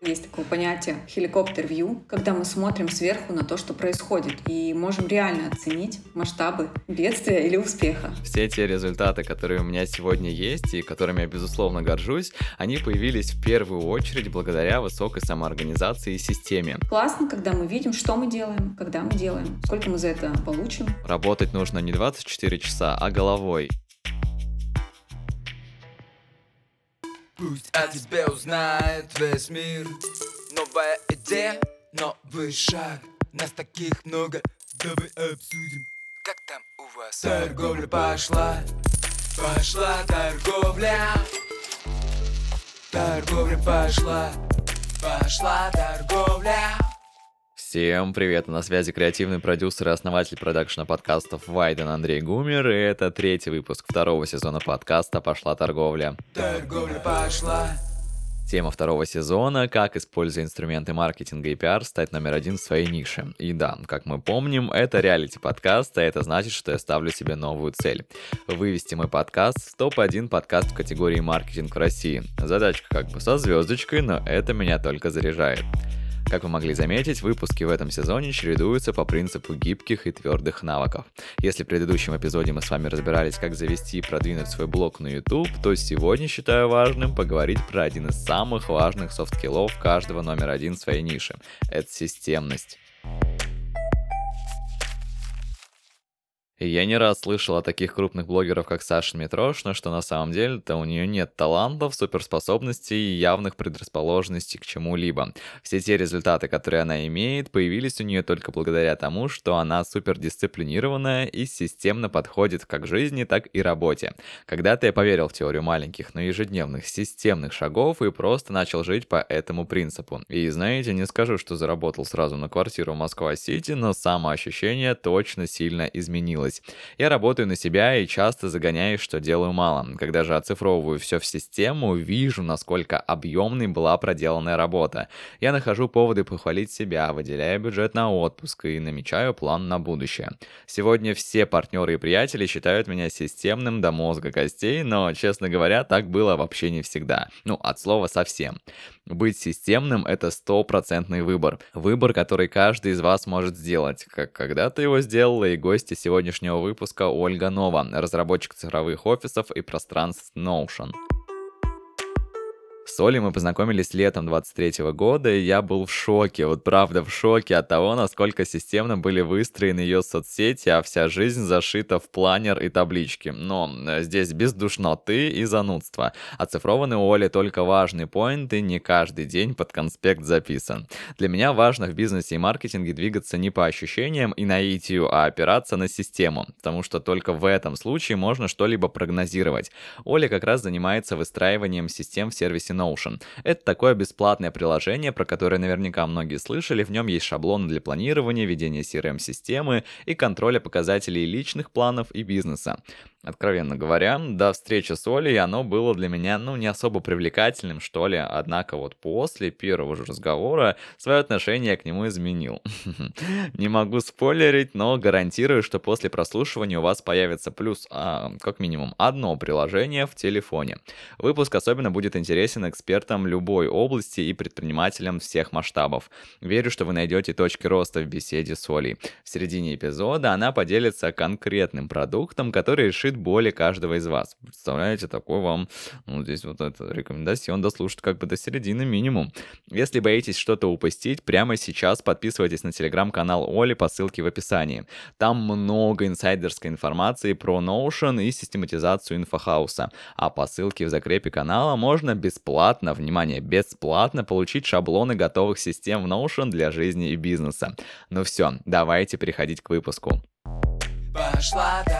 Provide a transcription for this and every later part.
Есть такое понятие хеликоптер-вью, когда мы смотрим сверху на то, что происходит, и можем реально оценить масштабы бедствия или успеха. Все те результаты, которые у меня сегодня есть и которыми я, безусловно, горжусь, они появились в первую очередь благодаря высокой самоорганизации и системе. Классно, когда мы видим, что мы делаем, когда мы делаем, сколько мы за это получим. Работать нужно не 24 часа, а головой. Пусть о тебе узнает весь мир. Новая идея, новый шаг. Нас таких много, давай обсудим. Как там у вас? Торговля пошла, пошла торговля. Торговля пошла, пошла торговля Всем привет, на связи креативный продюсер и основатель продакшена подкастов Вайден Андрей Гумер, и это третий выпуск второго сезона подкаста «Пошла торговля». Торговля пошла. Тема второго сезона – как, используя инструменты маркетинга и пиар, стать номер один в своей нише. И да, как мы помним, это реалити-подкаст, а это значит, что я ставлю себе новую цель – вывести мой подкаст в топ-1 подкаст в категории маркетинг в России. Задачка как бы со звездочкой, но это меня только заряжает. Как вы могли заметить, выпуски в этом сезоне чередуются по принципу гибких и твердых навыков. Если в предыдущем эпизоде мы с вами разбирались, как завести и продвинуть свой блог на YouTube, то сегодня считаю важным поговорить про один из самых важных софт-скиллов каждого номер один своей нише. Это системность. И я не раз слышал о таких крупных блогеров, как Саша Митрошина, что на самом деле-то у нее нет талантов, суперспособностей и явных предрасположенностей к чему-либо. Все те результаты, которые она имеет, появились у нее только благодаря тому, что она супердисциплинированная и системно подходит как к жизни, так и работе. Когда-то я поверил в теорию маленьких, но ежедневных системных шагов и просто начал жить по этому принципу. И знаете, не скажу, что заработал сразу на квартиру в Москва-Сити, но самоощущение точно сильно изменилось получилось. Я работаю на себя и часто загоняюсь, что делаю мало. Когда же оцифровываю все в систему, вижу, насколько объемной была проделанная работа. Я нахожу поводы похвалить себя, выделяю бюджет на отпуск и намечаю план на будущее. Сегодня все партнеры и приятели считают меня системным до мозга костей, но, честно говоря, так было вообще не всегда. Ну, от слова совсем. Быть системным — это стопроцентный выбор. Выбор, который каждый из вас может сделать, как когда-то его сделала и гости сегодняшнего выпуска Ольга Нова, разработчик цифровых офисов и пространств Notion. С Олей мы познакомились летом 23 года, и я был в шоке, вот правда в шоке от того, насколько системно были выстроены ее соцсети, а вся жизнь зашита в планер и таблички. Но э, здесь без душноты и занудства. Оцифрованы у Оли только важные поинты, не каждый день под конспект записан. Для меня важно в бизнесе и маркетинге двигаться не по ощущениям и наитию, а опираться на систему, потому что только в этом случае можно что-либо прогнозировать. Оля как раз занимается выстраиванием систем в сервисе Notion. Это такое бесплатное приложение, про которое наверняка многие слышали. В нем есть шаблоны для планирования, ведения CRM-системы и контроля показателей личных планов и бизнеса. Откровенно говоря, до встречи с Олей оно было для меня, ну, не особо привлекательным, что ли, однако вот после первого же разговора свое отношение к нему изменил. Не могу спойлерить, но гарантирую, что после прослушивания у вас появится плюс, а, как минимум, одно приложение в телефоне. Выпуск особенно будет интересен экспертам любой области и предпринимателям всех масштабов. Верю, что вы найдете точки роста в беседе с Олей. В середине эпизода она поделится конкретным продуктом, который решит решит боли каждого из вас. Представляете, такой вам, ну, здесь вот эта рекомендация, он дослушает как бы до середины минимум. Если боитесь что-то упустить, прямо сейчас подписывайтесь на телеграм-канал Оли по ссылке в описании. Там много инсайдерской информации про Notion и систематизацию инфохауса. А по ссылке в закрепе канала можно бесплатно, внимание, бесплатно получить шаблоны готовых систем в Notion для жизни и бизнеса. Ну все, давайте переходить к выпуску. Пошла торговля.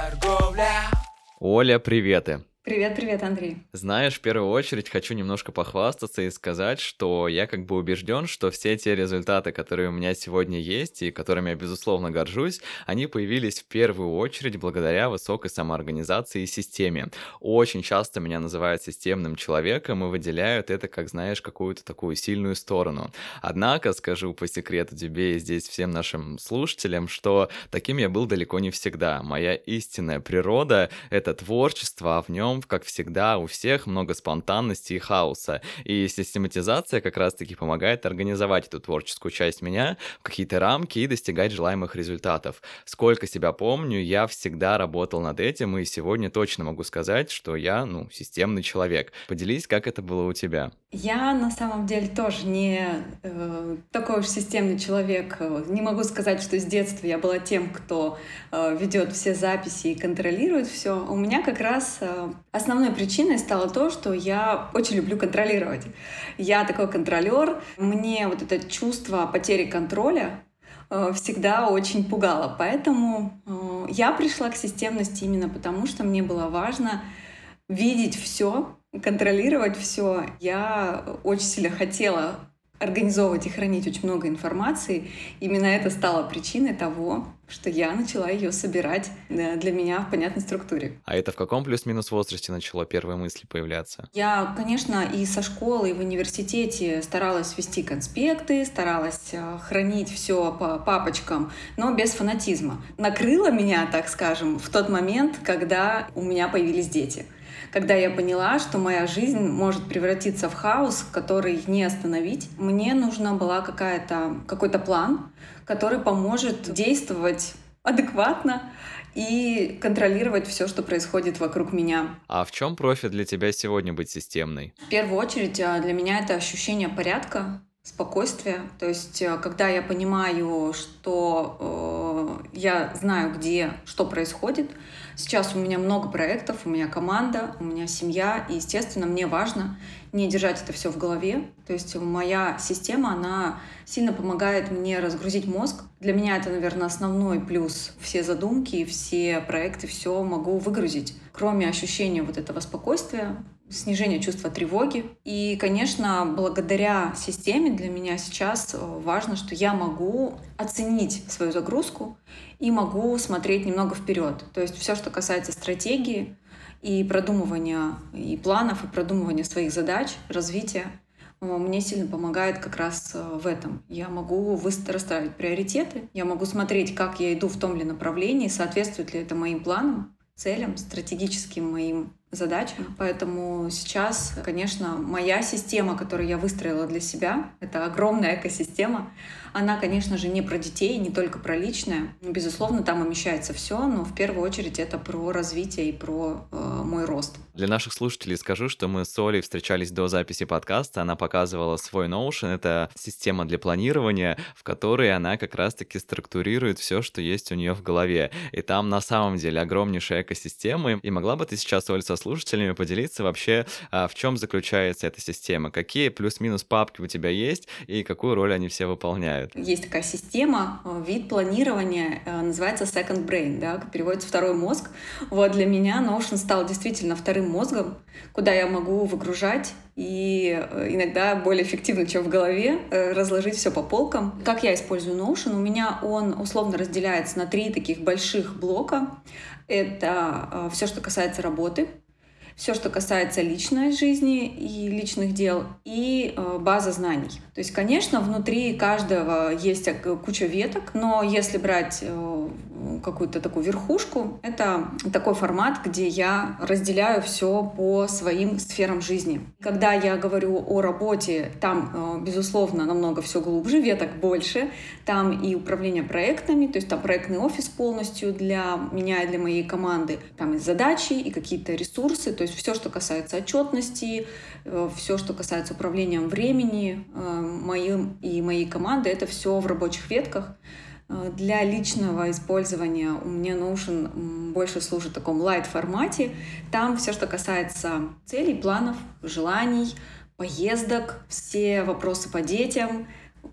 Оля, приветы! Привет, привет, Андрей. Знаешь, в первую очередь хочу немножко похвастаться и сказать, что я как бы убежден, что все те результаты, которые у меня сегодня есть и которыми я безусловно горжусь, они появились в первую очередь благодаря высокой самоорганизации и системе. Очень часто меня называют системным человеком и выделяют это как, знаешь, какую-то такую сильную сторону. Однако, скажу по секрету тебе и здесь всем нашим слушателям, что таким я был далеко не всегда. Моя истинная природа — это творчество, а в нем как всегда, у всех много спонтанности и хаоса. И систематизация как раз-таки помогает организовать эту творческую часть меня в какие-то рамки и достигать желаемых результатов. Сколько себя помню, я всегда работал над этим, и сегодня точно могу сказать, что я, ну, системный человек. Поделись, как это было у тебя. Я на самом деле тоже не э, такой уж системный человек. Не могу сказать, что с детства я была тем, кто э, ведет все записи и контролирует все. У меня как раз э, основной причиной стало то, что я очень люблю контролировать. Я такой контролер. Мне вот это чувство потери контроля э, всегда очень пугало. Поэтому э, я пришла к системности именно потому, что мне было важно видеть все, контролировать все. Я очень сильно хотела организовывать и хранить очень много информации. Именно это стало причиной того, что я начала ее собирать для меня в понятной структуре. А это в каком плюс-минус возрасте начало первые мысли появляться? Я, конечно, и со школы, и в университете старалась вести конспекты, старалась э, хранить все по папочкам, но без фанатизма. Накрыло меня, так скажем, в тот момент, когда у меня появились дети — когда я поняла, что моя жизнь может превратиться в хаос, который не остановить, мне нужна была какая-то, какой-то план, который поможет действовать адекватно и контролировать все, что происходит вокруг меня. А в чем профит для тебя сегодня быть системной? В первую очередь а, для меня это ощущение порядка, спокойствия. То есть, а, когда я понимаю, что э, я знаю, где что происходит, Сейчас у меня много проектов, у меня команда, у меня семья, и, естественно, мне важно не держать это все в голове. То есть моя система, она сильно помогает мне разгрузить мозг. Для меня это, наверное, основной плюс. Все задумки, все проекты, все могу выгрузить. Кроме ощущения вот этого спокойствия, снижение чувства тревоги. И, конечно, благодаря системе для меня сейчас э, важно, что я могу оценить свою загрузку и могу смотреть немного вперед. То есть все, что касается стратегии и продумывания и планов, и продумывания своих задач, развития, э, мне сильно помогает как раз э, в этом. Я могу расставить приоритеты, я могу смотреть, как я иду в том ли направлении, соответствует ли это моим планам, целям, стратегическим моим задачам. Поэтому сейчас, конечно, моя система, которую я выстроила для себя, это огромная экосистема, она, конечно же, не про детей, не только про личное. Безусловно, там умещается все, но в первую очередь это про развитие и про э, мой рост. Для наших слушателей скажу, что мы с Олей встречались до записи подкаста. Она показывала свой Notion. Это система для планирования, в которой она как раз-таки структурирует все, что есть у нее в голове. И там на самом деле огромнейшая экосистема. И могла бы ты сейчас, Оль, со слушателями поделиться вообще, а, в чем заключается эта система? Какие плюс-минус папки у тебя есть и какую роль они все выполняют? Есть такая система, э, вид планирования, э, называется second brain, да, переводится второй мозг. Вот для меня Notion стал действительно вторым мозгом, куда я могу выгружать и э, иногда более эффективно, чем в голове, разложить все по полкам. Как я использую Notion? У меня он условно разделяется на три таких больших блока. Это все, что касается работы, все, что касается личной жизни и личных дел, и э, база знаний. То есть, конечно, внутри каждого есть куча веток, но если брать э, какую-то такую верхушку, это такой формат, где я разделяю все по своим сферам жизни. Когда я говорю о работе, там, э, безусловно, намного все глубже, веток больше. Там и управление проектами, то есть там проектный офис полностью для меня и для моей команды. Там и задачи, и какие-то ресурсы, то есть все, что касается отчетности, э, все, что касается управления времени э, моим и моей команды, это все в рабочих ветках. Э, для личного использования у меня Notion больше служит в таком light формате. Там все, что касается целей, планов, желаний, поездок, все вопросы по детям,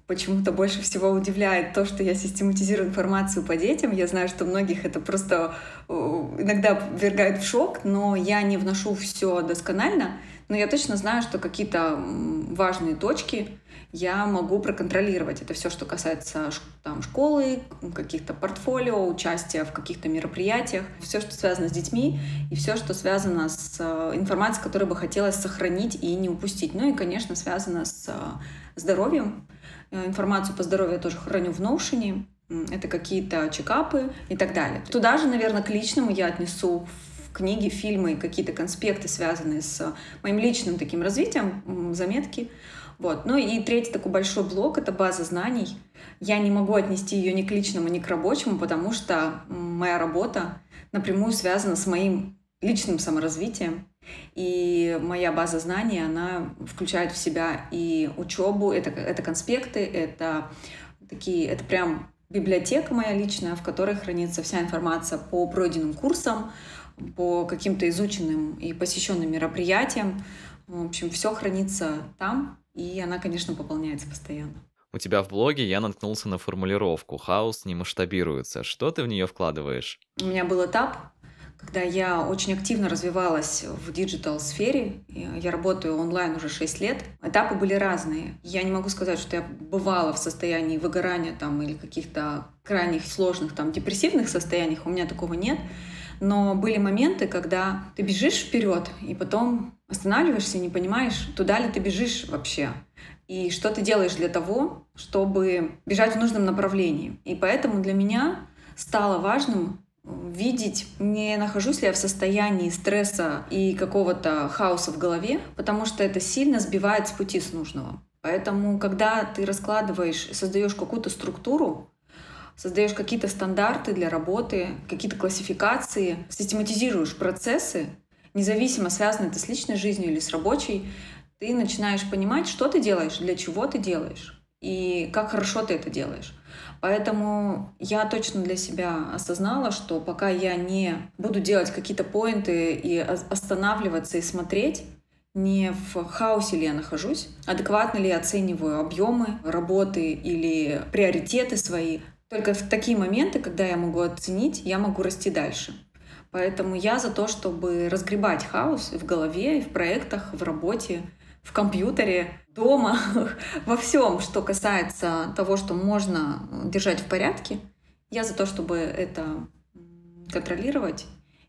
почему-то больше всего удивляет то, что я систематизирую информацию по детям. Я знаю, что многих это просто э, иногда ввергает в шок, но я не вношу все досконально. Но я точно знаю, что какие-то важные точки я могу проконтролировать. Это все, что касается там, школы, каких-то портфолио, участия в каких-то мероприятиях, все, что связано с детьми и все, что связано с э, информацией, которую бы хотелось сохранить и не упустить. Ну и, конечно, связано с э, здоровьем. Э, информацию по здоровью я тоже храню в Notion. Это какие-то чекапы и так далее. Туда же, наверное, к личному я отнесу книги, фильмы, какие-то конспекты, связанные с моим личным таким развитием, заметки. Вот. Ну и третий такой большой блок — это база знаний. Я не могу отнести ее ни к личному, ни к рабочему, потому что моя работа напрямую связана с моим личным саморазвитием. И моя база знаний, она включает в себя и учебу, это, это конспекты, это такие, это прям библиотека моя личная, в которой хранится вся информация по пройденным курсам, по каким-то изученным и посещенным мероприятиям. В общем, все хранится там, и она, конечно, пополняется постоянно. У тебя в блоге я наткнулся на формулировку «хаос не масштабируется». Что ты в нее вкладываешь? У меня был этап, когда я очень активно развивалась в digital-сфере. Я работаю онлайн уже 6 лет. Этапы были разные. Я не могу сказать, что я бывала в состоянии выгорания там, или каких-то крайних сложных там, депрессивных состояниях. У меня такого нет. Но были моменты, когда ты бежишь вперед, и потом останавливаешься и не понимаешь, туда ли ты бежишь вообще. И что ты делаешь для того, чтобы бежать в нужном направлении. И поэтому для меня стало важным видеть, не нахожусь ли я в состоянии стресса и какого-то хаоса в голове, потому что это сильно сбивает с пути с нужного. Поэтому, когда ты раскладываешь, создаешь какую-то структуру, создаешь какие-то стандарты для работы, какие-то классификации, систематизируешь процессы, независимо, связано это с личной жизнью или с рабочей, ты начинаешь понимать, что ты делаешь, для чего ты делаешь и как хорошо ты это делаешь. Поэтому я точно для себя осознала, что пока я не буду делать какие-то поинты и останавливаться и смотреть, не в хаосе ли я нахожусь, адекватно ли я оцениваю объемы работы или приоритеты свои. Только в такие моменты, когда я могу оценить, я могу расти дальше. Поэтому я за то, чтобы разгребать хаос и в голове, и в проектах, в работе, в компьютере, дома, во всем, что касается того, что можно держать в порядке. Я за то, чтобы это контролировать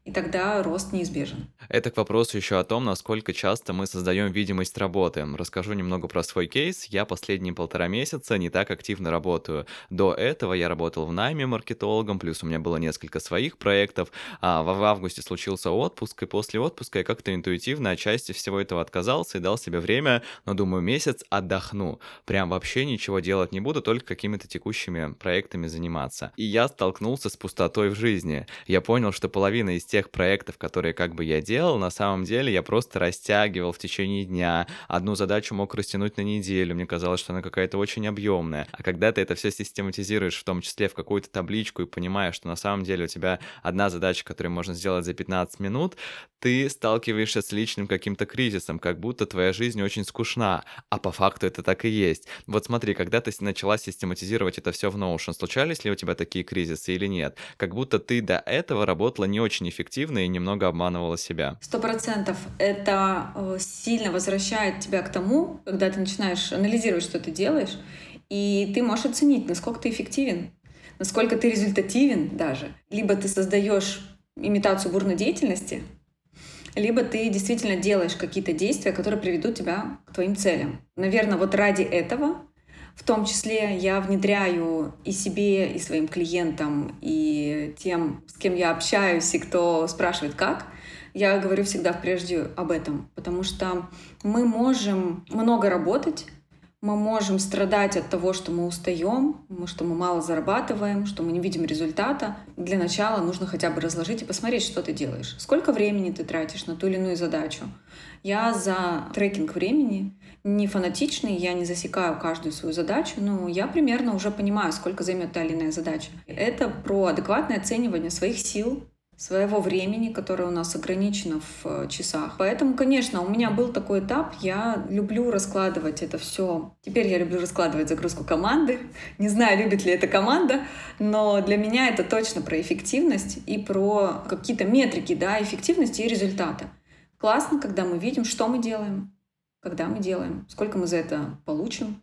и тогда рост неизбежен. Это к вопросу еще о том, насколько часто мы создаем видимость работы. Расскажу немного про свой кейс. Я последние полтора месяца не так активно работаю. До этого я работал в найме маркетологом, плюс у меня было несколько своих проектов. А в августе случился отпуск, и после отпуска я как-то интуитивно отчасти всего этого отказался и дал себе время, но думаю, месяц отдохну. Прям вообще ничего делать не буду, только какими-то текущими проектами заниматься. И я столкнулся с пустотой в жизни. Я понял, что половина из тех тех проектов, которые как бы я делал, на самом деле я просто растягивал в течение дня. Одну задачу мог растянуть на неделю, мне казалось, что она какая-то очень объемная. А когда ты это все систематизируешь, в том числе в какую-то табличку, и понимаешь, что на самом деле у тебя одна задача, которую можно сделать за 15 минут, ты сталкиваешься с личным каким-то кризисом, как будто твоя жизнь очень скучна, а по факту это так и есть. Вот смотри, когда ты начала систематизировать это все в Notion, случались ли у тебя такие кризисы или нет? Как будто ты до этого работала не очень эффективно, эффективно и немного обманывала себя. Сто процентов. Это э, сильно возвращает тебя к тому, когда ты начинаешь анализировать, что ты делаешь, и ты можешь оценить, насколько ты эффективен, насколько ты результативен даже. Либо ты создаешь имитацию бурной деятельности, либо ты действительно делаешь какие-то действия, которые приведут тебя к твоим целям. Наверное, вот ради этого в том числе я внедряю и себе, и своим клиентам, и тем, с кем я общаюсь, и кто спрашивает, как, я говорю всегда прежде об этом, потому что мы можем много работать, мы можем страдать от того, что мы устаем, что мы мало зарабатываем, что мы не видим результата. Для начала нужно хотя бы разложить и посмотреть, что ты делаешь. Сколько времени ты тратишь на ту или иную задачу. Я за трекинг времени не фанатичный, я не засекаю каждую свою задачу, но я примерно уже понимаю, сколько займет та или иная задача. Это про адекватное оценивание своих сил, своего времени, которое у нас ограничено в э, часах. Поэтому, конечно, у меня был такой этап. Я люблю раскладывать это все. Теперь я люблю раскладывать загрузку команды. Не знаю, любит ли эта команда, но для меня это точно про эффективность и про какие-то метрики да, эффективности и результата. Классно, когда мы видим, что мы делаем, когда мы делаем, сколько мы за это получим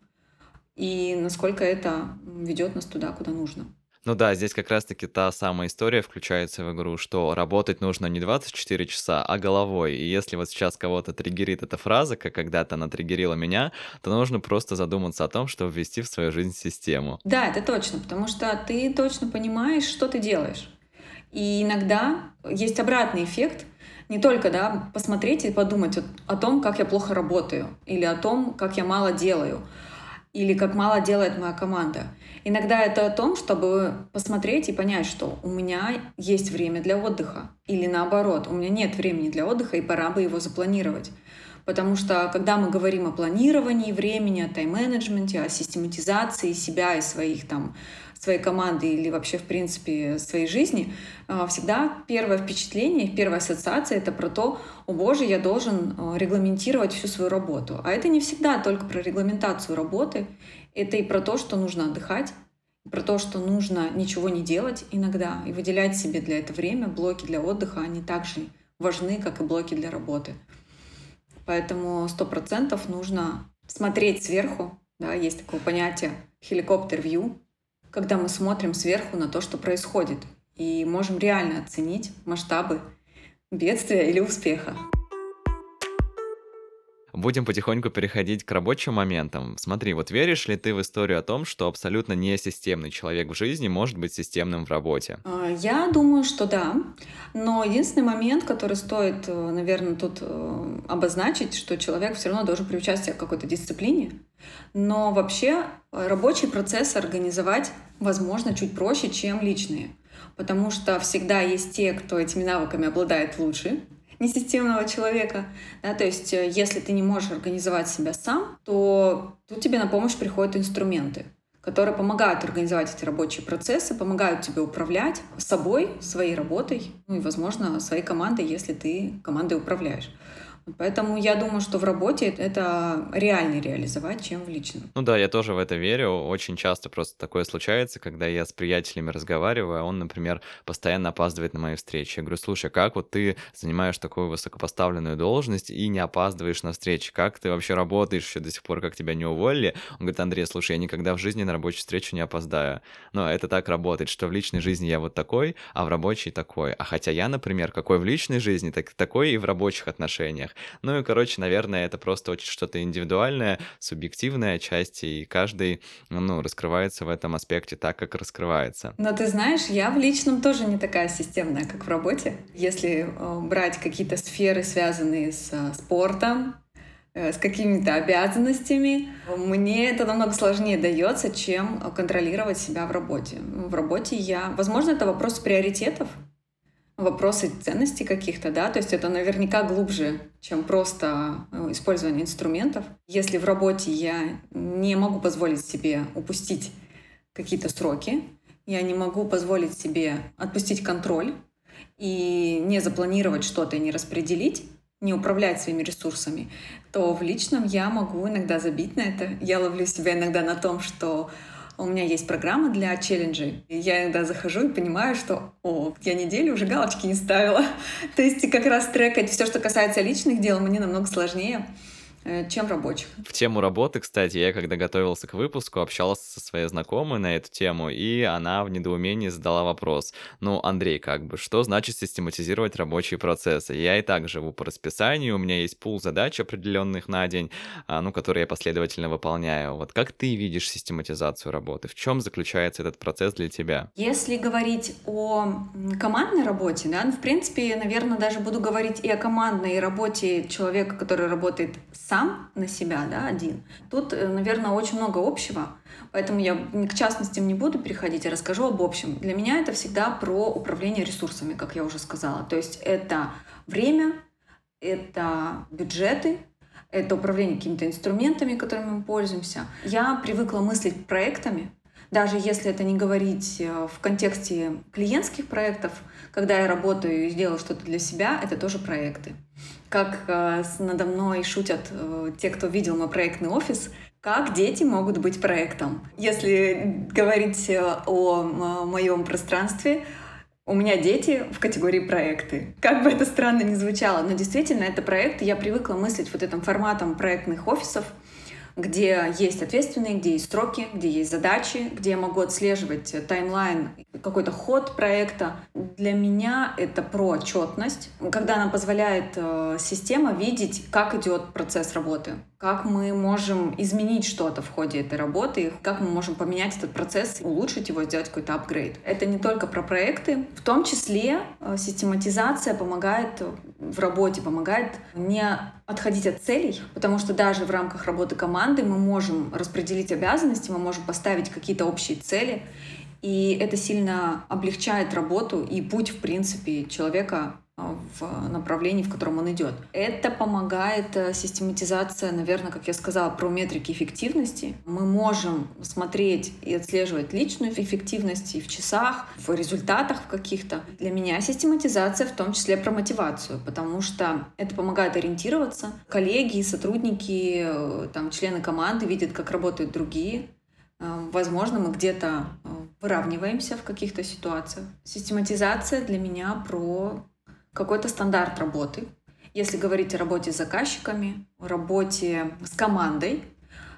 и насколько это ведет нас туда, куда нужно. Ну да, здесь как раз-таки та самая история включается в игру, что работать нужно не 24 часа, а головой. И если вот сейчас кого-то триггерит эта фраза, как когда-то она триггерила меня, то нужно просто задуматься о том, что ввести в свою жизнь систему. Да, это точно, потому что ты точно понимаешь, что ты делаешь. И иногда есть обратный эффект — не только да, посмотреть и подумать о, том, как я плохо работаю, или о том, как я мало делаю, или как мало делает моя команда. Иногда это о том, чтобы посмотреть и понять, что у меня есть время для отдыха. Или наоборот, у меня нет времени для отдыха, и пора бы его запланировать. Потому что когда мы говорим о планировании времени, о тайм-менеджменте, о систематизации себя и своих там своей команды или вообще, в принципе, своей жизни, а, всегда первое впечатление, первая ассоциация — это про то, о боже, я должен а, регламентировать всю свою работу. А это не всегда только про регламентацию работы, это и про то, что нужно отдыхать, про то, что нужно ничего не делать иногда и выделять себе для этого время. Блоки для отдыха, они также важны, как и блоки для работы. Поэтому сто процентов нужно смотреть сверху. Да, есть такое понятие хеликоптер-вью, когда мы смотрим сверху на то, что происходит, и можем реально оценить масштабы бедствия или успеха. Будем потихоньку переходить к рабочим моментам. Смотри, вот веришь ли ты в историю о том, что абсолютно не системный человек в жизни может быть системным в работе? А, я думаю, что да. Но единственный момент, который стоит, э, наверное, тут э, обозначить, что человек все равно должен приучать к какой-то дисциплине. Но вообще э, рабочий процесс организовать, возможно, чуть проще, чем личные. Потому что всегда есть те, кто этими навыками обладает лучше, несистемного человека. Да, то есть, э, если ты не можешь организовать себя сам, то тут тебе на помощь приходят инструменты которые помогают организовать эти рабочие процессы, помогают тебе управлять собой, своей работой, ну и, возможно, своей командой, если ты командой управляешь. Поэтому я думаю, что в работе это реальнее реализовать, чем в личном. Ну да, я тоже в это верю. Очень часто просто такое случается, когда я с приятелями разговариваю, а он, например, постоянно опаздывает на мои встречи. Я говорю, слушай, а как вот ты занимаешь такую высокопоставленную должность и не опаздываешь на встречи? Как ты вообще работаешь еще до сих пор, как тебя не уволили? Он говорит, Андрей, слушай, я никогда в жизни на рабочую встречу не опоздаю. Но это так работает, что в личной жизни я вот такой, а в рабочей такой. А хотя я, например, какой в личной жизни, так такой и в рабочих отношениях. Ну и, короче, наверное, это просто очень что-то индивидуальное, субъективное часть, и каждый, ну, раскрывается в этом аспекте так, как раскрывается. Но ты знаешь, я в личном тоже не такая системная, как в работе. Если э, брать какие-то сферы, связанные с э, спортом, э, с какими-то обязанностями, мне это намного сложнее дается, чем контролировать себя в работе. В работе я... Возможно, это вопрос приоритетов, вопросы ценностей каких-то, да, то есть это наверняка глубже, чем просто э, использование инструментов. Если в работе я не могу позволить себе упустить какие-то сроки, я не могу позволить себе отпустить контроль и не запланировать что-то и не распределить, не управлять своими ресурсами, то в личном я могу иногда забить на это. Я ловлю себя иногда на том, что у меня есть программа для челленджей. И я иногда захожу и понимаю, что, о, я неделю уже галочки не ставила. То есть как раз трекать все, что касается личных дел, мне намного сложнее. Э, чем рабочих. В тему работы, кстати, я когда готовился к выпуску, общался со своей знакомой на эту тему, и она в недоумении задала вопрос. Ну, Андрей, как бы, что значит систематизировать рабочие процессы? Я и так живу по расписанию, у меня есть пул задач определенных на день, а, ну, которые я последовательно выполняю. Вот как ты видишь систематизацию работы? В чем заключается этот процесс для тебя? Если говорить о командной работе, да, ну, в принципе, наверное, даже буду говорить и о командной работе человека, который работает с сам на себя, да, один. Тут, э, наверное, очень много общего, поэтому я к частностям не буду переходить, я расскажу об общем. Для меня это всегда про управление ресурсами, как я уже сказала. То есть это время, это бюджеты, это управление какими-то инструментами, которыми мы пользуемся. Я привыкла мыслить проектами, даже если это не говорить э, в контексте клиентских проектов, когда я работаю и сделаю что-то для себя, это тоже проекты. Как э, надо мной шутят э, те, кто видел мой проектный офис, как дети могут быть проектом. Если говорить о моем пространстве, у меня дети в категории проекты. Как бы это странно ни звучало, но действительно это проект. Я привыкла мыслить вот этим форматом проектных офисов — где есть ответственные, где есть сроки, где есть задачи, где я могу отслеживать таймлайн, какой-то ход проекта. Для меня это про отчетность, когда нам позволяет э, система видеть, как идет процесс работы, как мы можем изменить что-то в ходе этой работы, как мы можем поменять этот процесс, улучшить его, сделать какой-то апгрейд. Это не только про проекты, в том числе э, систематизация помогает в работе, помогает не отходить от целей, потому что даже в рамках работы команды мы можем распределить обязанности, мы можем поставить какие-то общие цели, и это сильно облегчает работу и путь, в принципе, человека в направлении, в котором он идет. Это помогает э, систематизация, наверное, как я сказала, про метрики эффективности. Мы можем смотреть и отслеживать личную эффективность и в часах, в результатах в каких-то. Для меня систематизация в том числе про мотивацию, потому что это помогает ориентироваться. Коллеги, сотрудники, э, там, члены команды видят, как работают другие. Э, возможно, мы где-то выравниваемся в каких-то ситуациях. Систематизация для меня про какой-то стандарт работы. Если говорить о работе с заказчиками, о работе с командой,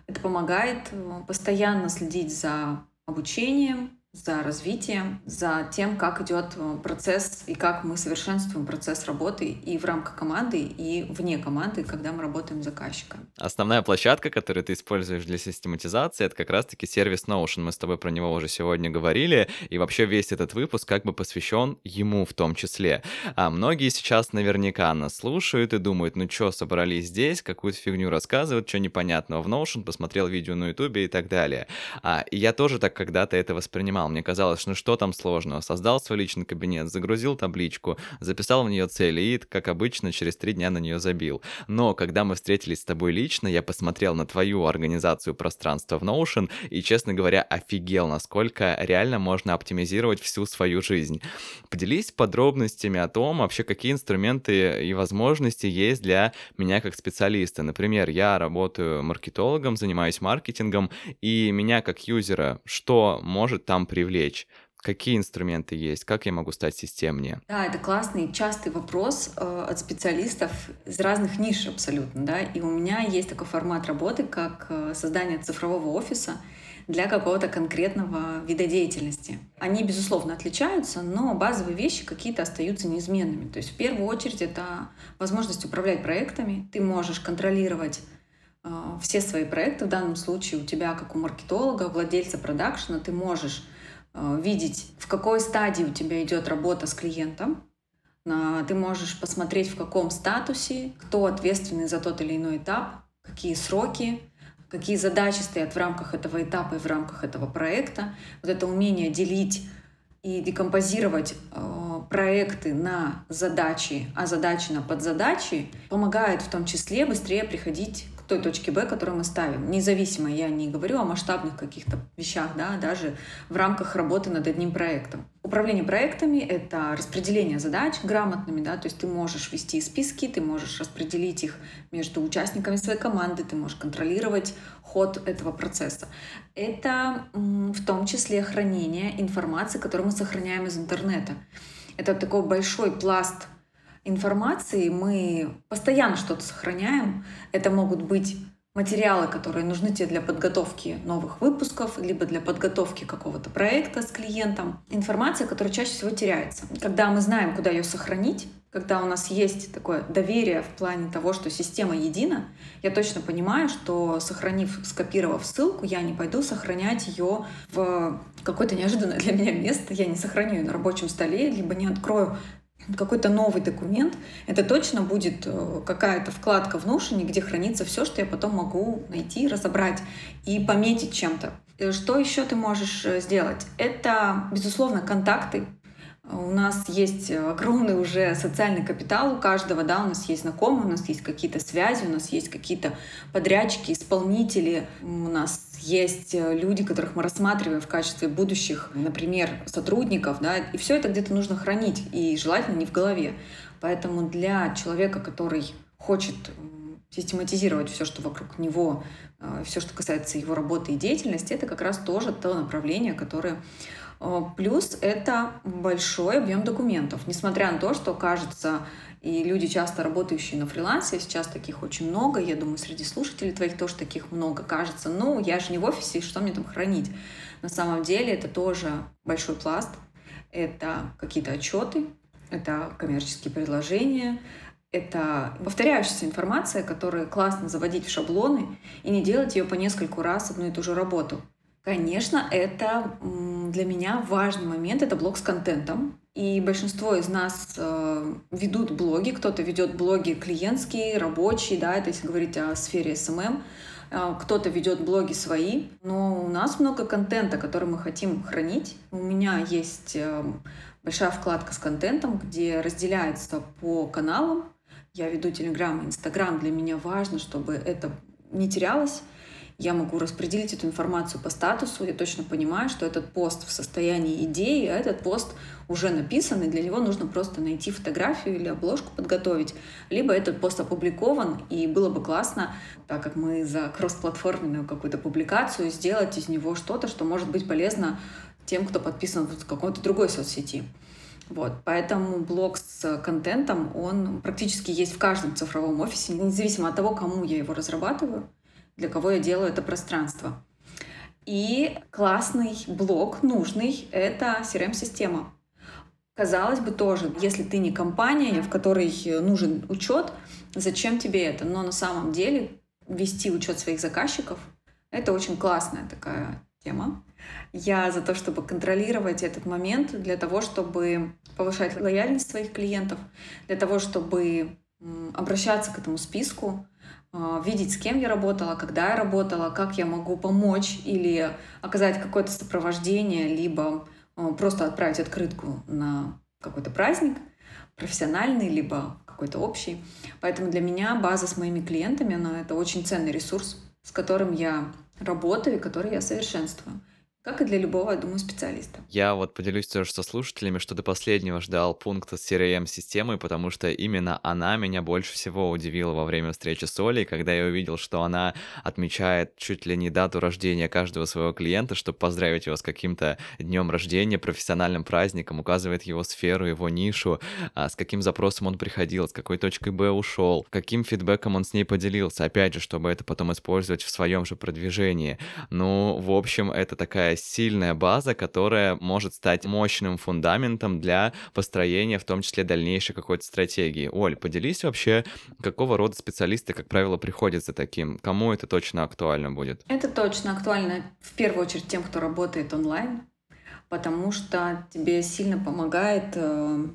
это помогает э, постоянно следить за обучением, за развитием, за тем, как идет э, процесс и как мы совершенствуем процесс работы и в рамках команды, и вне команды, когда мы работаем с заказчиком. Основная площадка, которую ты используешь для систематизации, это как раз-таки сервис Notion. Мы с тобой про него уже сегодня говорили, и вообще весь этот выпуск как бы посвящен ему в том числе. А многие сейчас наверняка нас слушают и думают, ну что, собрались здесь, какую-то фигню рассказывают, что непонятного в Notion, посмотрел видео на YouTube и так далее. А, и я тоже так когда-то это воспринимал знал. Мне казалось, ну что там сложного? Создал свой личный кабинет, загрузил табличку, записал в нее цели и, как обычно, через три дня на нее забил. Но когда мы встретились с тобой лично, я посмотрел на твою организацию пространства в Notion и, честно говоря, офигел, насколько реально можно оптимизировать всю свою жизнь. Поделись подробностями о том, вообще какие инструменты и возможности есть для меня как специалиста. Например, я работаю маркетологом, занимаюсь маркетингом, и меня как юзера, что может там привлечь? Какие инструменты есть? Как я могу стать системнее? Да, это классный, частый вопрос э, от специалистов из разных ниш абсолютно, да. И у меня есть такой формат работы, как э, создание цифрового офиса для какого-то конкретного вида деятельности. Они, безусловно, отличаются, но базовые вещи какие-то остаются неизменными. То есть в первую очередь это возможность управлять проектами. Ты можешь контролировать э, все свои проекты. В данном случае у тебя, как у маркетолога, владельца продакшена, ты можешь видеть, в какой стадии у тебя идет работа с клиентом. Ты можешь посмотреть, в каком статусе, кто ответственный за тот или иной этап, какие сроки, какие задачи стоят в рамках этого этапа и в рамках этого проекта. Вот это умение делить и декомпозировать э, проекты на задачи, а задачи на подзадачи помогает в том числе быстрее приходить той точки Б, которую мы ставим. Независимо, я не говорю о масштабных каких-то вещах, да, даже в рамках работы над одним проектом. Управление проектами — это распределение задач грамотными, да, то есть ты можешь вести списки, ты можешь распределить их между участниками своей команды, ты можешь контролировать ход этого процесса. Это в том числе хранение информации, которую мы сохраняем из интернета. Это такой большой пласт информации мы постоянно что-то сохраняем. Это могут быть материалы, которые нужны тебе для подготовки новых выпусков, либо для подготовки какого-то проекта с клиентом. Информация, которая чаще всего теряется. Когда мы знаем, куда ее сохранить, когда у нас есть такое доверие в плане того, что система едина, я точно понимаю, что сохранив, скопировав ссылку, я не пойду сохранять ее в какое-то неожиданное для меня место, я не сохраню ее на рабочем столе, либо не открою какой-то новый документ, это точно будет э, какая-то вкладка в Notion, где хранится все, что я потом могу найти, разобрать и пометить чем-то. Э, что еще ты можешь э, сделать? Это, безусловно, контакты, у нас есть огромный уже социальный капитал у каждого, да, у нас есть знакомые, у нас есть какие-то связи, у нас есть какие-то подрядчики, исполнители, у нас есть э, люди, которых мы рассматриваем в качестве будущих, например, сотрудников, да, и все это где-то нужно хранить, и желательно не в голове. Поэтому для человека, который хочет систематизировать все, что вокруг него, э, все, что касается его работы и деятельности, это как раз тоже то направление, которое Э, плюс это большой объем документов. Несмотря на то, что кажется, и люди, часто работающие на фрилансе, сейчас таких очень много, я думаю, среди слушателей твоих тоже таких много, кажется, ну, я же не в офисе, что мне там хранить? На самом деле это тоже большой пласт, это какие-то отчеты, это коммерческие предложения, это повторяющаяся информация, которую классно заводить в шаблоны и не делать ее по нескольку раз одну и ту же работу. Конечно, это для меня важный момент, это блог с контентом. И большинство из нас э, ведут блоги, кто-то ведет блоги клиентские, рабочие, да, это если говорить о сфере SMM, э, кто-то ведет блоги свои, но у нас много контента, который мы хотим хранить. У меня есть э, большая вкладка с контентом, где разделяется по каналам. Я веду Телеграм и Инстаграм. Для меня важно, чтобы это не терялось я могу распределить эту информацию по статусу, я точно понимаю, что этот пост в состоянии идеи, а этот пост уже написан, и для него нужно просто найти фотографию или обложку подготовить. Либо этот пост опубликован, и было бы классно, так как мы за кроссплатформенную какую-то публикацию, сделать из него что-то, что может быть полезно тем, кто подписан в какой-то другой соцсети. Вот, поэтому блог с контентом, он практически есть в каждом цифровом офисе, независимо от того, кому я его разрабатываю для кого я делаю это пространство. И классный блок, нужный, это CRM-система. Казалось бы, тоже, если ты не компания, в которой нужен учет, зачем тебе это? Но на самом деле вести учет своих заказчиков — это очень классная такая тема. Я за то, чтобы контролировать этот момент, для того, чтобы повышать лояльность своих клиентов, для того, чтобы обращаться к этому списку, видеть, с кем я работала, когда я работала, как я могу помочь или оказать какое-то сопровождение, либо а, просто отправить открытку на какой-то праздник профессиональный, либо какой-то общий. Поэтому для меня база с моими клиентами, она это очень ценный ресурс, с которым я работаю и который я совершенствую как и для любого, я думаю, специалиста. Я вот поделюсь тоже со слушателями, что до последнего ждал пункта с CRM-системой, потому что именно она меня больше всего удивила во время встречи с Олей, когда я увидел, что она отмечает чуть ли не дату рождения каждого своего клиента, чтобы поздравить его с каким-то днем рождения, профессиональным праздником, указывает его сферу, его нишу, а, с каким запросом он приходил, с какой точкой Б ушел, каким фидбэком он с ней поделился, опять же, чтобы это потом использовать в своем же продвижении. Ну, в общем, это такая сильная база, которая может стать мощным фундаментом для построения, в том числе дальнейшей какой-то стратегии. Оль, поделись вообще, какого рода специалисты, как правило, приходят за таким? Кому это точно актуально будет? Это точно актуально в первую очередь тем, кто работает онлайн, потому что тебе сильно помогает э,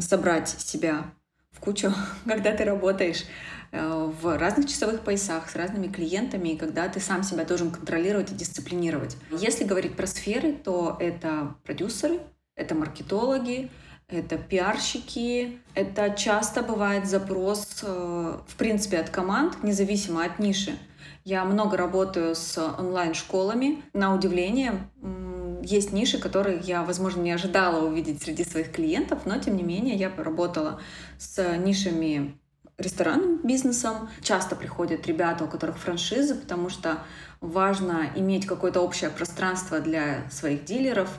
собрать себя кучу, когда ты работаешь Э, в разных часовых поясах с разными клиентами, и когда ты сам себя должен контролировать и дисциплинировать. Если говорить про сферы, то это продюсеры, это маркетологи, это пиарщики. Это часто бывает запрос, э, в принципе, от команд, независимо от ниши. Я много работаю с онлайн-школами. На удивление, есть ниши, которые я, возможно, не ожидала увидеть среди своих клиентов, но, тем не менее, я поработала с нишами ресторанным бизнесом. Часто приходят ребята, у которых франшизы, потому что важно иметь какое-то общее пространство для своих дилеров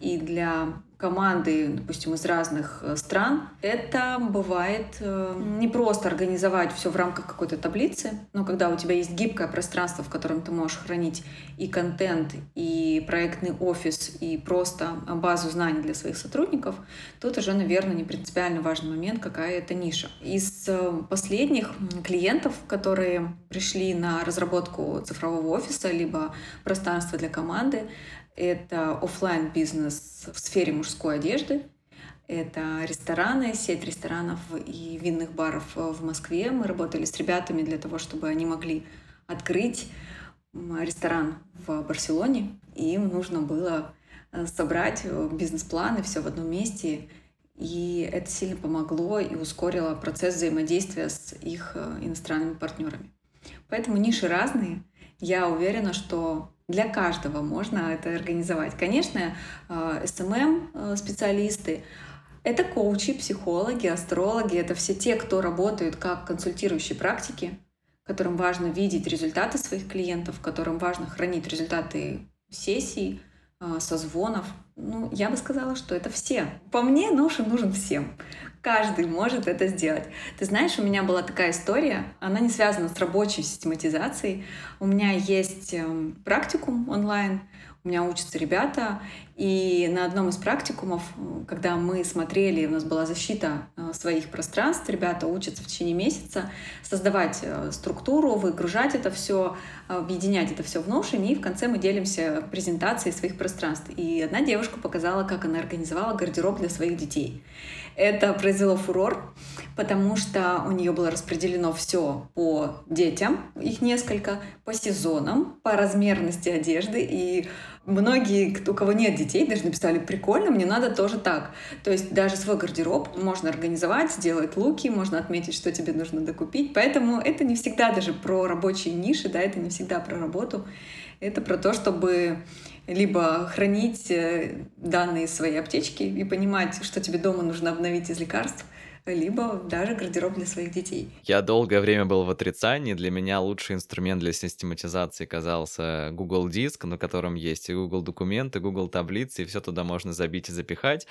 и для команды, допустим, из разных э, стран, это бывает э, не просто организовать все в рамках какой-то таблицы, но когда у тебя есть гибкое пространство, в котором ты можешь хранить и контент, и проектный офис, и просто базу знаний для своих сотрудников, тут уже, наверное, не принципиально важный момент, какая это ниша. Из э, последних клиентов, которые пришли на разработку цифрового офиса, либо пространства для команды, это офлайн бизнес в сфере мужской одежды. Это рестораны, сеть ресторанов и винных баров в Москве. Мы работали с ребятами для того, чтобы они могли открыть ресторан в Барселоне. И им нужно было э, собрать э, бизнес-план и все в одном месте. И это сильно помогло и ускорило процесс взаимодействия с их э, иностранными партнерами. Поэтому ниши разные. Я уверена, что для каждого можно это организовать. Конечно, SMM-специалисты, э, это коучи, психологи, астрологи, это все те, кто работают как консультирующие практики, которым важно видеть результаты своих клиентов, которым важно хранить результаты сессий, э, созвонов. Ну, я бы сказала, что это все. По мне, Notion нужен всем. Каждый может это сделать. Ты знаешь, у меня была такая история, она не связана с рабочей систематизацией. У меня есть эм, практикум онлайн, у меня учатся ребята, И на одном из практикумов, когда мы смотрели, у нас была защита э, своих пространств, ребята учатся в течение месяца создавать э, структуру, выгружать это все, объединять это все в Notion, и в конце мы делимся презентацией своих пространств. И одна девушка показала, как она организовала гардероб для своих детей. Это произвело фурор, потому что у нее было распределено все по детям, их несколько, по сезонам, по размерности одежды. И многие, у кого нет детей, даже написали, прикольно, мне надо тоже так. То есть даже свой гардероб можно организовать, сделать луки, можно отметить, что тебе нужно докупить. Поэтому это не всегда даже про рабочие ниши, да, это не всегда про работу. Это про то, чтобы либо хранить э, данные своей аптечки и понимать, что тебе дома нужно обновить из лекарств, либо даже гардероб для своих детей. Я долгое время был в отрицании. Для меня лучший инструмент для систематизации казался Google Диск, на котором есть и Google документы, Google таблицы, и все туда можно забить и запихать.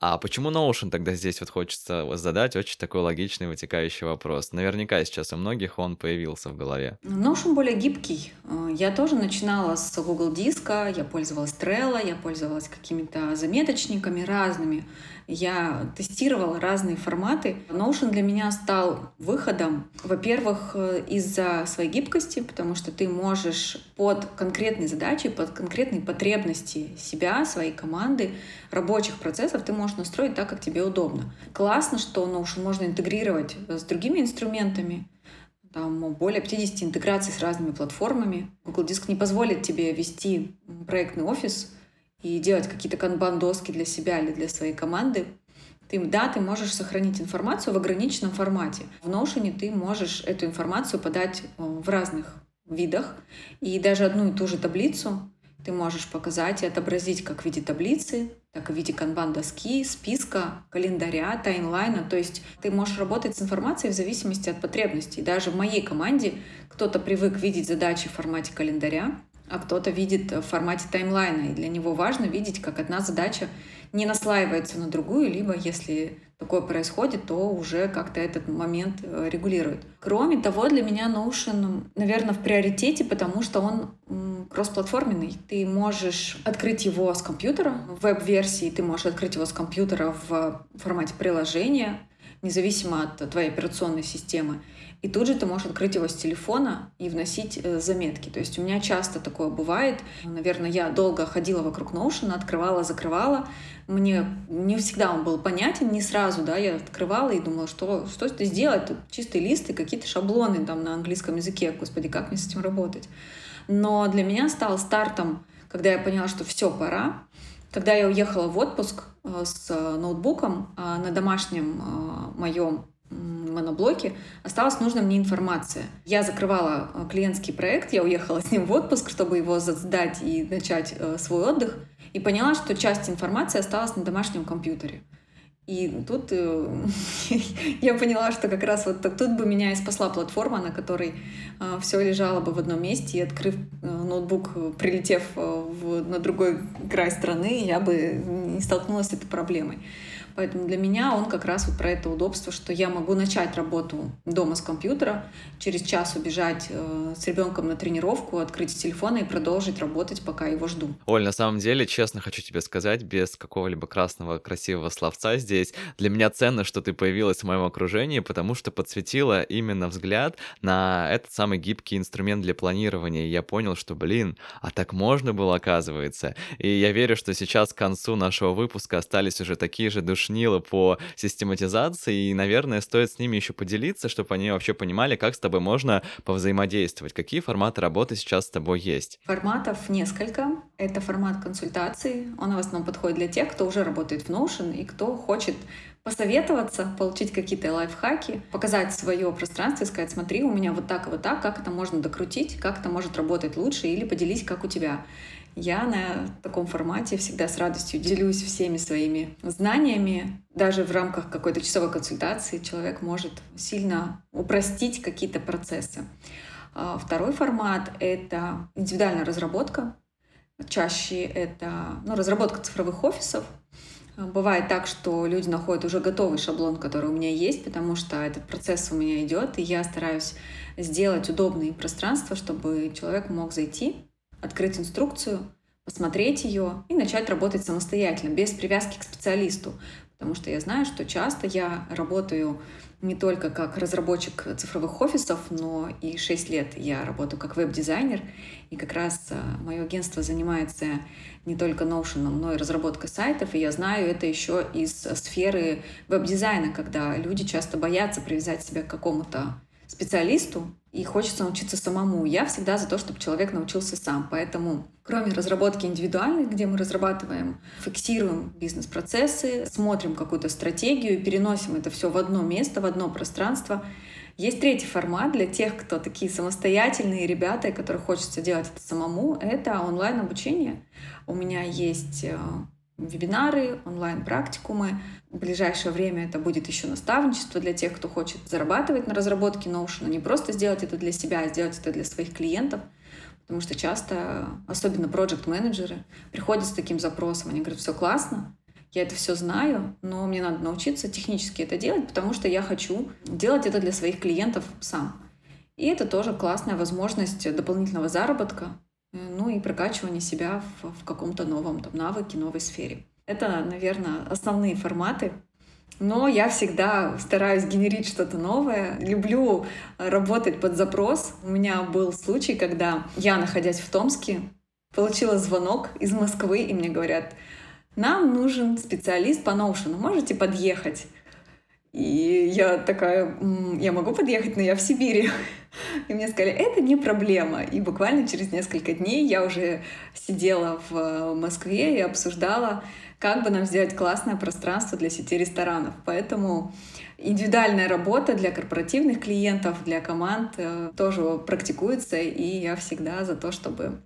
А почему Notion тогда здесь вот хочется задать очень такой логичный вытекающий вопрос? Наверняка сейчас у многих он появился в голове. Notion более гибкий. Э, я тоже начинала с Google Диска, я пользовалась Trello, я пользовалась какими-то заметочниками разными я тестировала разные форматы. Notion для меня стал выходом, во-первых, э, из-за своей гибкости, потому что ты можешь под конкретные задачи, под конкретные потребности себя, своей команды, рабочих процессов ты можешь настроить так, как тебе удобно. Классно, что Notion можно интегрировать с другими инструментами, там более 50 интеграций с разными платформами. Google Диск не позволит тебе вести проектный офис и делать какие-то канбан-доски для себя или для своей команды, ты, да, ты можешь сохранить информацию в ограниченном формате. В Notion ты можешь эту информацию подать э, в разных видах, и даже одну и ту же таблицу ты можешь показать и отобразить как в виде таблицы, так и в виде канбан-доски, списка, календаря, таймлайна. То есть ты можешь работать с информацией в зависимости от потребностей. Даже в моей команде кто-то привык видеть задачи в формате календаря, а кто-то видит в формате таймлайна. И для него важно видеть, как одна задача не наслаивается на другую, либо если такое происходит, то уже как-то этот момент э, регулирует. Кроме того, для меня Notion, наверное, в приоритете, потому что он кроссплатформенный. Ты можешь открыть его с компьютера в веб-версии, ты можешь открыть его с компьютера в формате приложения, независимо от твоей операционной системы. И тут же ты можешь открыть его с телефона и вносить э, заметки. То есть у меня часто такое бывает. Наверное, я долго ходила вокруг Notion, открывала, закрывала. Мне не всегда он был понятен, не сразу, да, я открывала и думала, что, что это сделать? Тут чистые листы, какие-то шаблоны там на английском языке. Господи, как мне с этим работать? Но для меня стал стартом, когда я поняла, что все, пора, когда я уехала в отпуск э, с ноутбуком э, на домашнем моем моноблоке осталась нужная мне информация. Я закрывала э, клиентский проект, я уехала с ним в отпуск, чтобы его сдать и начать э, свой отдых, и поняла, что часть информации осталась на домашнем компьютере. И тут э, я поняла, что как раз вот тут бы меня и спасла платформа, на которой э, все лежало бы в одном месте, и открыв э, ноутбук, прилетев э, в, на другой край страны, я бы не столкнулась с этой проблемой. Поэтому для меня он как раз вот про это удобство, что я могу начать работу дома с компьютера, через час убежать э, с ребенком на тренировку, открыть телефон и продолжить работать, пока его жду. Оль, на самом деле, честно хочу тебе сказать, без какого-либо красного красивого словца здесь, для меня ценно, что ты появилась в моем окружении, потому что подсветила именно взгляд на этот самый гибкий инструмент для планирования. И я понял, что, блин, а так можно было, оказывается. И я верю, что сейчас к концу нашего выпуска остались уже такие же души душнило по систематизации, и, наверное, стоит с ними еще поделиться, чтобы они вообще понимали, как с тобой можно повзаимодействовать. Какие форматы работы сейчас с тобой есть? Форматов несколько. Это формат консультации. Он в основном подходит для тех, кто уже работает в Notion и кто хочет посоветоваться, получить какие-то лайфхаки, показать свое пространство и сказать, смотри, у меня вот так и вот так, как это можно докрутить, как это может работать лучше, или поделись, как у тебя. Я на таком формате всегда с радостью делюсь всеми своими знаниями. Даже в рамках какой-то часовой консультации человек может сильно упростить какие-то процессы. А второй формат — это индивидуальная разработка. Чаще это ну, разработка цифровых офисов. Бывает так, что люди находят уже готовый шаблон, который у меня есть, потому что этот процесс у меня идет, и я стараюсь сделать удобные пространства, чтобы человек мог зайти открыть инструкцию, посмотреть ее и начать работать самостоятельно, без привязки к специалисту. Потому что я знаю, что часто я работаю не только как разработчик цифровых офисов, но и 6 лет я работаю как веб-дизайнер. И как раз э, мое агентство занимается не только Notion, но и разработкой сайтов. И я знаю это еще из сферы веб-дизайна, когда люди часто боятся привязать себя к какому-то специалисту, и хочется научиться самому. Я всегда за то, чтобы человек научился сам. Поэтому, кроме разработки индивидуальной, где мы разрабатываем, фиксируем бизнес-процессы, смотрим какую-то стратегию, переносим это все в одно место, в одно пространство, есть третий формат для тех, кто такие самостоятельные ребята, которые хочется делать это самому. Это онлайн-обучение. У меня есть э, вебинары, онлайн-практикумы. В ближайшее время это будет еще наставничество для тех, кто хочет зарабатывать на разработке Notion, не просто сделать это для себя, а сделать это для своих клиентов. Потому что часто, особенно проект-менеджеры, приходят с таким запросом. Они говорят, все классно, я это все знаю, но мне надо научиться технически это делать, потому что я хочу делать это для своих клиентов сам. И это тоже классная возможность дополнительного заработка, ну и прокачивание себя в, в каком-то новом там, навыке, новой сфере. Это, наверное, основные форматы. Но я всегда стараюсь генерить что-то новое. Люблю работать под запрос. У меня был случай, когда я, находясь в Томске, получила звонок из Москвы, и мне говорят, нам нужен специалист по Notion, можете подъехать? И я такая, я могу подъехать, но я в Сибири. И мне сказали, это не проблема. И буквально через несколько дней я уже сидела в Москве и обсуждала, как бы нам сделать классное пространство для сети ресторанов. Поэтому индивидуальная работа для корпоративных клиентов, для команд э, тоже практикуется, и я всегда за то, чтобы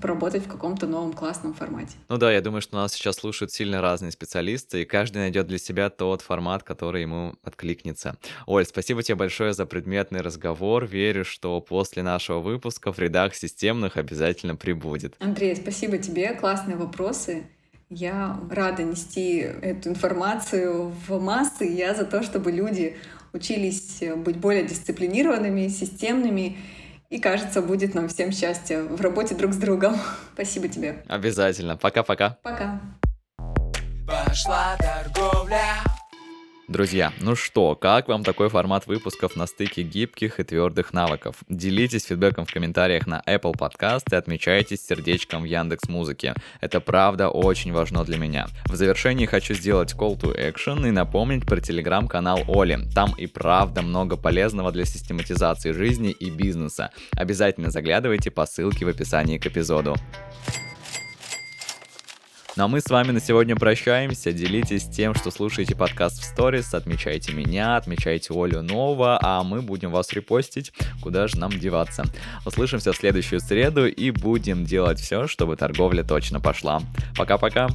поработать в каком-то новом классном формате. Ну да, я думаю, что нас сейчас слушают сильно разные специалисты, и каждый найдет для себя тот формат, который ему откликнется. Оль, спасибо тебе большое за предметный разговор. Верю, что после нашего выпуска в рядах системных обязательно прибудет. Андрей, спасибо тебе, классные вопросы. Я рада нести эту информацию в массы. Я за то, чтобы люди учились быть более дисциплинированными, системными и кажется, будет нам всем счастье в работе друг с другом. Спасибо тебе. Обязательно. Пока-пока. Пока. Пошла торговля. Друзья, ну что, как вам такой формат выпусков на стыке гибких и твердых навыков? Делитесь фидбэком в комментариях на Apple Podcast и отмечайтесь сердечком в Яндекс Музыке. Это правда очень важно для меня. В завершении хочу сделать call to action и напомнить про телеграм-канал Оли. Там и правда много полезного для систематизации жизни и бизнеса. Обязательно заглядывайте по ссылке в описании к эпизоду. Ну а мы с вами на сегодня прощаемся. Делитесь тем, что слушаете подкаст в сторис, отмечайте меня, отмечайте Олю Нова, а мы будем вас репостить, куда же нам деваться. Услышимся в следующую среду и будем делать все, чтобы торговля точно пошла. Пока-пока.